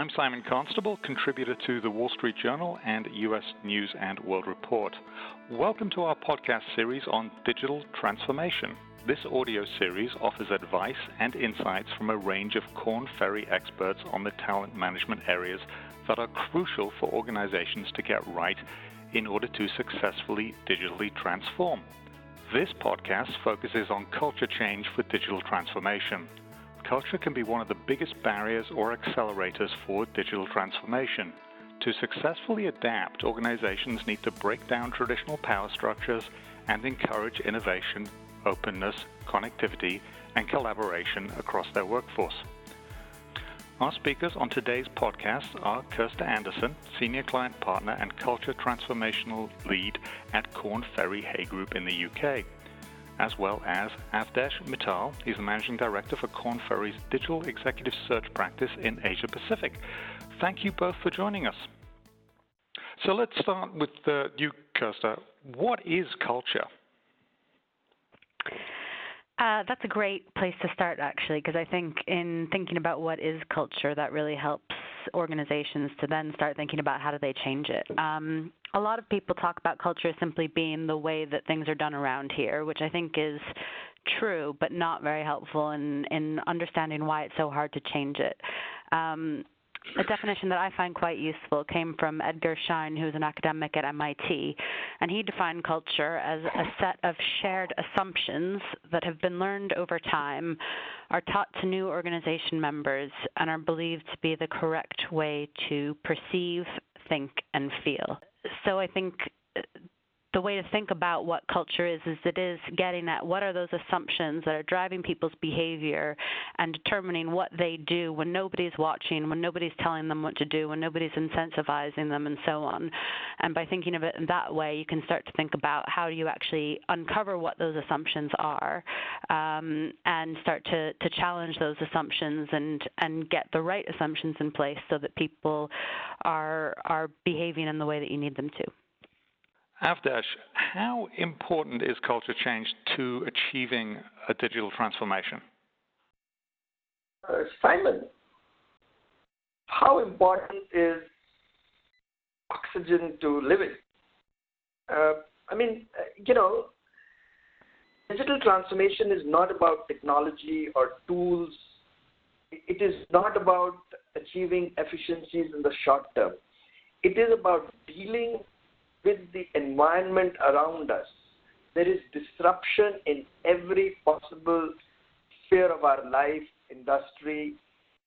I'm Simon Constable, contributor to the Wall Street Journal and U.S. News and World Report. Welcome to our podcast series on digital transformation. This audio series offers advice and insights from a range of Korn Ferry experts on the talent management areas that are crucial for organizations to get right in order to successfully digitally transform. This podcast focuses on culture change for digital transformation. Culture can be one of the biggest barriers or accelerators for digital transformation. To successfully adapt, organizations need to break down traditional power structures and encourage innovation, openness, connectivity, and collaboration across their workforce. Our speakers on today's podcast are Kirsta Anderson, Senior Client Partner and Culture Transformational Lead at Korn Ferry Hay Group in the UK, as well as Avdesh Mittal. He's the Managing Director for Korn Ferry's Digital Executive Search practice in Asia Pacific. Thank you both for joining us. So let's start with uh, you, Kirsta. What is culture? Uh, that's a great place to start, actually, because I think in thinking about what is culture, that really helps organizations to then start thinking about how do they change it. Um, a lot of people talk about culture simply being the way that things are done around here, which I think is true, but not very helpful in in understanding why it's so hard to change it. Um, a definition that I find quite useful came from Edgar Schein, who's an academic at MIT, and he defined culture as a set of shared assumptions that have been learned over time, are taught to new organization members, and are believed to be the correct way to perceive, think, and feel. So I think the way to think about what culture is is it is getting at what are those assumptions that are driving people's behavior and determining what they do when nobody's watching, when nobody's telling them what to do, when nobody's incentivizing them, and so on. And by thinking of it in that way, you can start to think about how do you actually uncover what those assumptions are um, and start to, to challenge those assumptions and, and get the right assumptions in place so that people are, are behaving in the way that you need them to. Avdesh, how important is culture change to achieving a digital transformation? Uh, Simon, how important is oxygen to living? Uh, I mean, uh, you know, digital transformation is not about technology or tools. It is not about achieving efficiencies in the short term. It is about dealing with the environment around us. There is disruption in every possible sphere of our life, industry,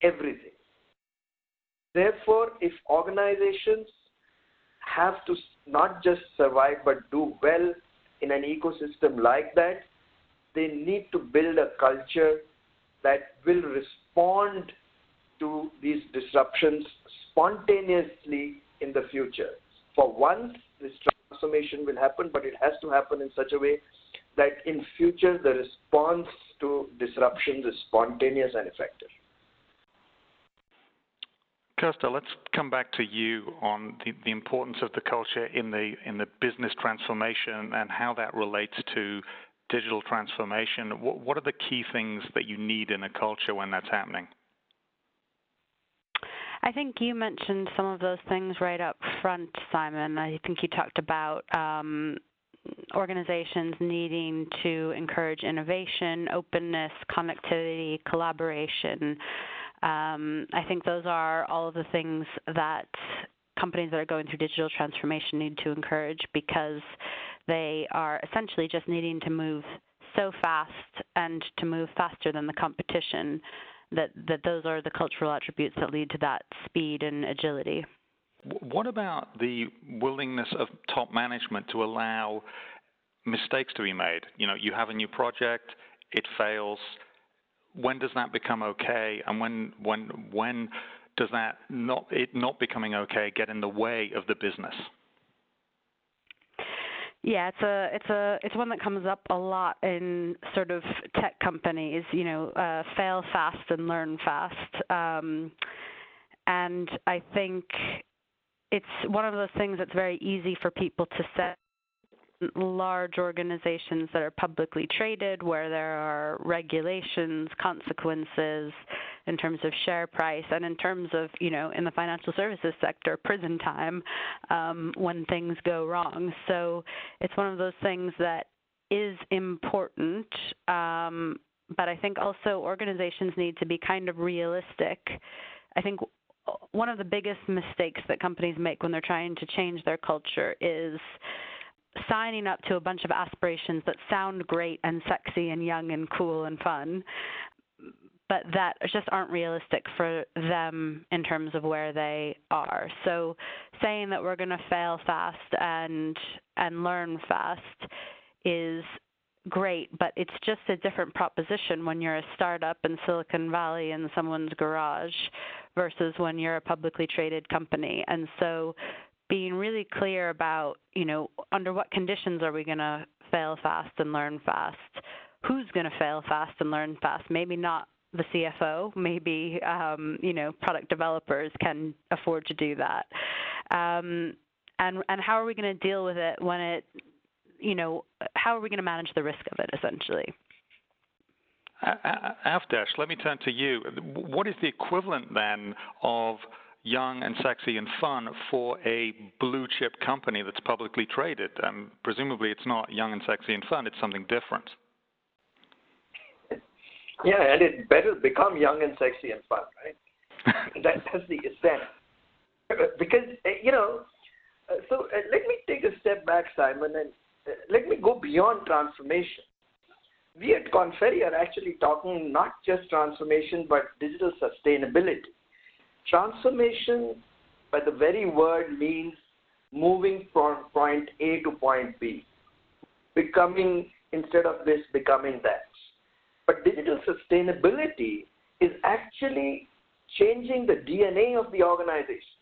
everything. Therefore, if organizations have to not just survive but do well in an ecosystem like that, they need to build a culture that will respond to these disruptions spontaneously in the future. For once, this transformation will happen, but it has to happen in such a way that in future the response to disruptions is spontaneous and effective. Kirsta, let's come back to you on the, the importance of the culture in the in the business transformation and how that relates to digital transformation. What, what are the key things that you need in a culture when that's happening? I think you mentioned some of those things right up front, Simon. I think you talked about um, organizations needing to encourage innovation, openness, connectivity, collaboration. Um, I think those are all of the things that companies that are going through digital transformation need to encourage because they are essentially just needing to move so fast and to move faster than the competition that that those are the cultural attributes that lead to that speed and agility. What about the willingness of top management to allow mistakes to be made? You know, you have a new project, it fails. When does that become okay? And when when when does that not it not becoming okay get in the way of the business? Yeah, it's a it's a it's one that comes up a lot in sort of tech companies. You know, uh, fail fast and learn fast. Um, and I think it's one of those things that's very easy for people to say large organizations that are publicly traded where there are regulations, consequences in terms of share price, and in terms of, you know, in the financial services sector, prison time um, when things go wrong. So it's one of those things that is important. Um, but I think also organizations need to be kind of realistic. I think one of the biggest mistakes that companies make when they're trying to change their culture is signing up to a bunch of aspirations that sound great and sexy and young and cool and fun, but that just aren't realistic for them in terms of where they are. So saying that we're going to fail fast and and learn fast is great, but it's just a different proposition when you're a startup in Silicon Valley in someone's garage versus when you're a publicly traded company. And so being really clear about, you know, under what conditions are we going to fail fast and learn fast? Who's going to fail fast and learn fast? Maybe not the CFO, maybe um, you know product developers can afford to do that. Um, and and how are we going to deal with it when it you know, how are we going to manage the risk of it essentially? Avdesh, let me turn to you. What is the equivalent then of young and sexy and fun for a blue chip company that's publicly traded? Um, presumably, it's not young and sexy and fun, it's something different. Yeah, and it better become young and sexy and fun, right? that, that's the essence. Because, you know, uh, so uh, let me take a step back, Simon, and let me go beyond transformation. We at Korn Ferry are actually talking not just transformation, but digital sustainability. Transformation, by the very word, means moving from point A to point B, becoming, instead of this, becoming that. But digital sustainability is actually changing the DNA of the organization.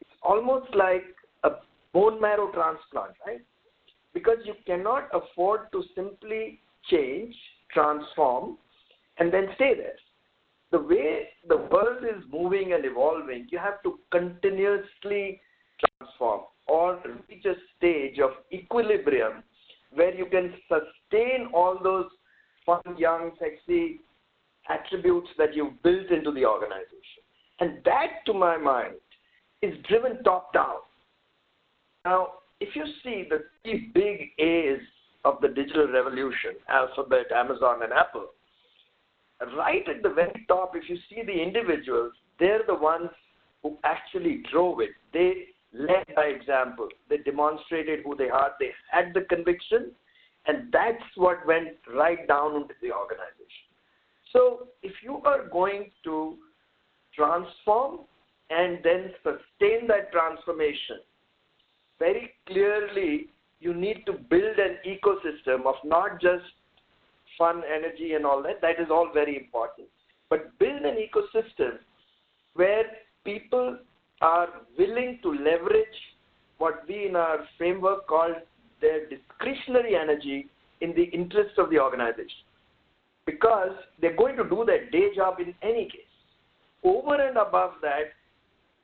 It's almost like a bone marrow transplant, right? because you cannot afford to simply change, transform, and then stay there. The way the world is moving and evolving, you have to continuously transform or reach a stage of equilibrium where you can sustain all those fun, young, sexy attributes that you've built into the organization. And that, to my mind, is driven top down. Now, if you see the three big A's of the digital revolution Alphabet, Amazon, and Apple right at the very top, if you see the individuals, they're the ones who actually drove it. They led by example. They demonstrated who they are. They had the conviction, and that's what went right down into the organization. So, if you are going to transform and then sustain that transformation, very clearly you need to build an ecosystem of not just fun, energy, and all that. That is all very important. But build an ecosystem where people are willing to leverage what we in our framework call their discretionary energy in the interest of the organization. Because they're going to do their day job in any case. Over and above that,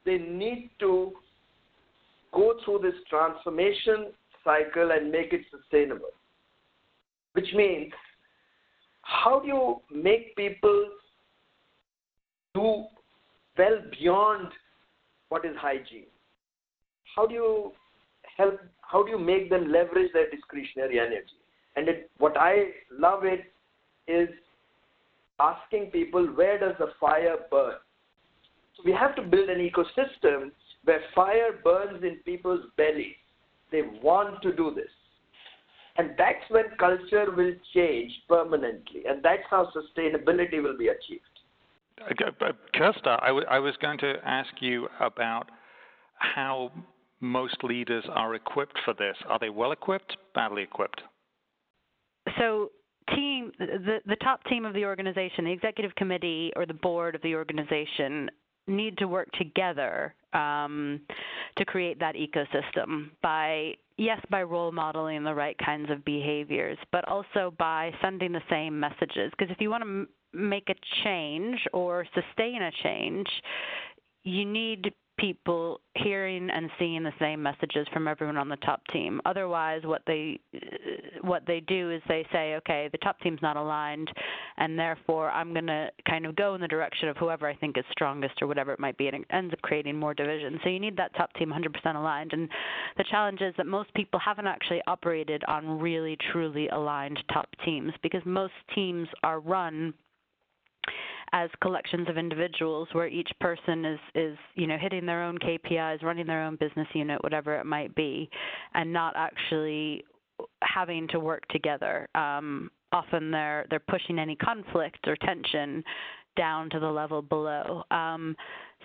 they need to go through this transformation cycle and make it sustainable. Which means, how do you make people do well beyond what is hygiene? How do you help? How do you make them leverage their discretionary energy? And it, what I love it is asking people where does the fire burn? So we have to build an ecosystem where fire burns in people's belly. They want to do this. And that's when culture will change permanently. And that's how sustainability will be achieved. Uh, Kirsta, I, w- I was going to ask you about how most leaders are equipped for this. Are they well equipped, badly equipped? So, team, the, the top team of the organization, the executive committee or the board of the organization, need to work together um, to create that ecosystem by yes by role modeling the right kinds of behaviors but also by sending the same messages. Because if you want to m- make a change or sustain a change you need people hearing and seeing the same messages from everyone on the top team. Otherwise, what they uh, what they do is they say, okay, the top team's not aligned, and therefore I'm going to kind of go in the direction of whoever I think is strongest or whatever it might be, and it ends up creating more division. So you need that top team 100% aligned. And the challenge is that most people haven't actually operated on really truly aligned top teams because most teams are run as collections of individuals where each person is is you know hitting their own KPIs, running their own business unit, whatever it might be, and not actually having to work together. Um, often they're they're pushing any conflict or tension down to the level below. Um,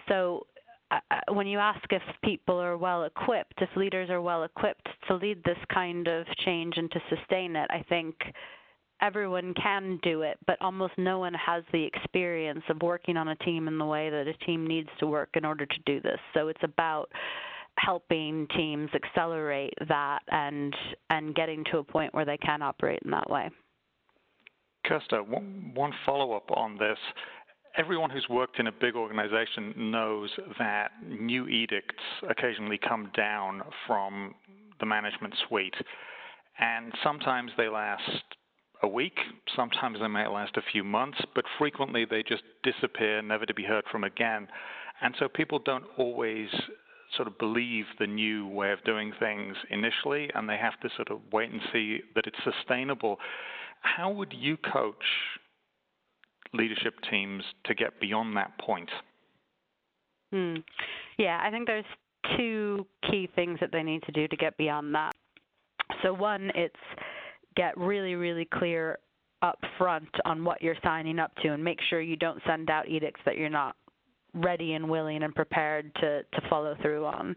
so uh, uh when you ask if people are well equipped, if leaders are well equipped to lead this kind of change and to sustain it, I think everyone can do it, but almost no one has the experience of working on a team in the way that a team needs to work in order to do this. So it's about helping teams accelerate that and and getting to a point where they can operate in that way. Kirsta, one, one follow up on this. Everyone who's worked in a big organization knows that new edicts occasionally come down from the management suite, and sometimes they last a week. Sometimes they might last a few months, but frequently they just disappear, never to be heard from again. And so people don't always sort of believe the new way of doing things initially, and they have to sort of wait and see that it's sustainable. How would you coach leadership teams to get beyond that point? Hmm. Yeah, I think there's two key things that they need to do to get beyond that. So, one, it's get really, really clear up front on what you're signing up to and make sure you don't send out edicts that you're not ready and willing and prepared to, to follow through on.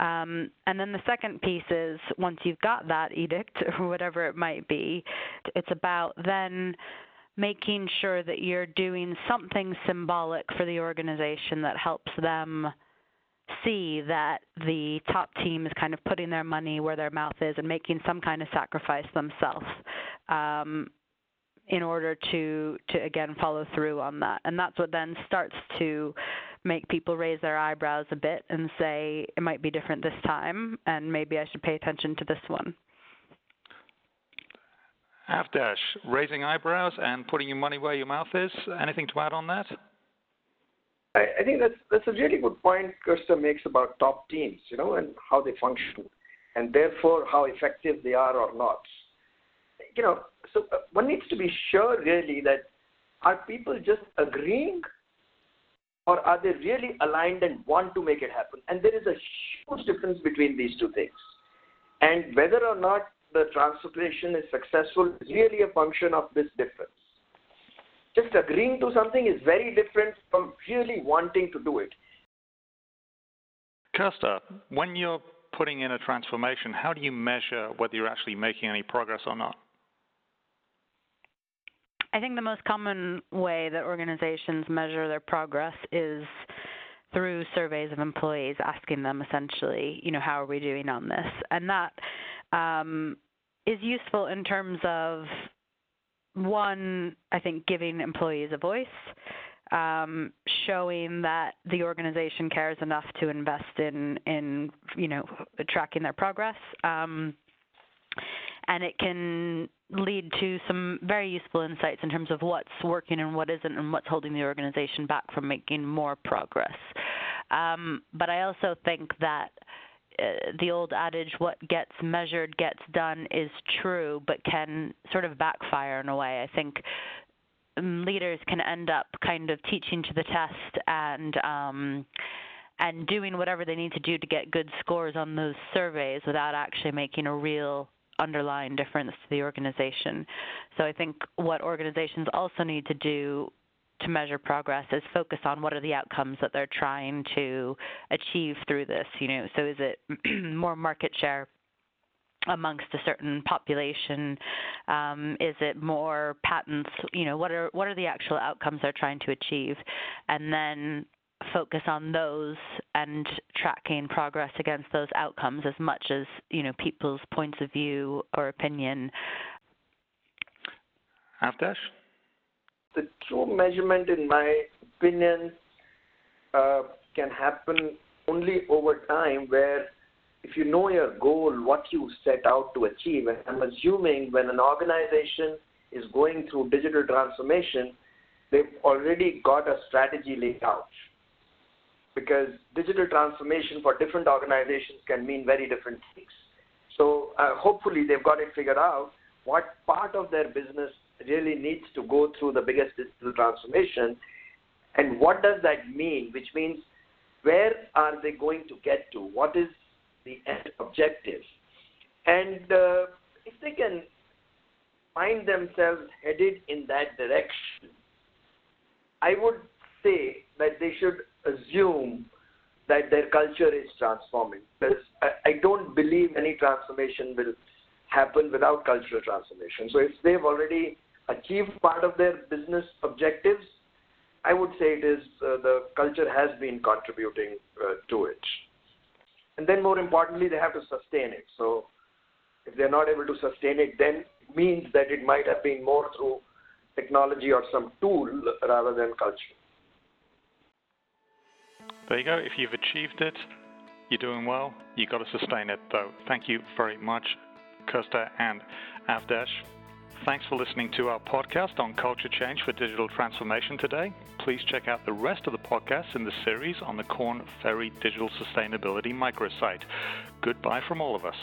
Um, and then the second piece is once you've got that edict or whatever it might be, it's about then making sure that you're doing something symbolic for the organization that helps them see that the top team is kind of putting their money where their mouth is and making some kind of sacrifice themselves um, in order to to again follow through on that and that's what then starts to make people raise their eyebrows a bit and say it might be different this time and maybe I should pay attention to this one. Avdesh, raising eyebrows and putting your money where your mouth is. Anything to add on that? I, think that's that's a really good point Kirsta makes about top teams, you know, and how they function, and therefore how effective they are or not. You know, so uh, one needs to be sure really that are people just agreeing, or are they really aligned and want to make it happen? And there is a huge difference between these two things, and whether or not the transformation is successful is really a function of this difference just agreeing to something is very different from really wanting to do it. Kirsta, when you're putting in a transformation, how do you measure whether you're actually making any progress or not? I think the most common way that organizations measure their progress is through surveys of employees, asking them essentially, you know, how are we doing on this? And that um, is useful in terms of one, I think giving employees a voice, um, showing that the organization cares enough to invest in, in you know, tracking their progress. Um, and it can lead to some very useful insights in terms of what's working and what isn't, and what's holding the organization back from making more progress. Um, but I also think that uh, the old adage what gets measured gets done is true but can sort of backfire in a way i think um, leaders can end up kind of teaching to the test and um, and doing whatever they need to do to get good scores on those surveys without actually making a real underlying difference to the organization. So I think what organizations also need to do to measure progress is focus on what are the outcomes that they're trying to achieve through this. You know, so is it more market share? amongst a certain population? Um, is it more patents? You know, what are what are the actual outcomes they're trying to achieve, and then focus on those and tracking progress against those outcomes as much as you know people's points of view or opinion. Avdesh? The true measurement, in my opinion, uh, can happen only over time where if you know your goal, what you set out to achieve, and I'm assuming when an organization is going through digital transformation, they've already got a strategy laid out. Because digital transformation for different organizations can mean very different things. So uh, hopefully they've got it figured out what part of their business really needs to go through the biggest digital transformation and what does that mean, which means where are they going to get to? What is the end objective? And uh, if they can find themselves headed in that direction, I would say that they should assume that their culture is transforming. Because I, I don't believe any transformation will happen without cultural transformation. So if they've already achieved part of their business objectives, I would say it is uh, the culture has been contributing uh, to it. And then more importantly, they have to sustain it. So if they're not able to sustain it, then it means that it might have been more through technology or some tool rather than culture. There you go. If you've achieved it, you're doing well. You've got to sustain it, though. Thank you very much, Kirsta and Avdesh. Thanks for listening to our podcast on culture change for digital transformation today. Please check out the rest of the podcasts in the series on the Korn Ferry Digital Sustainability microsite. Goodbye from all of us.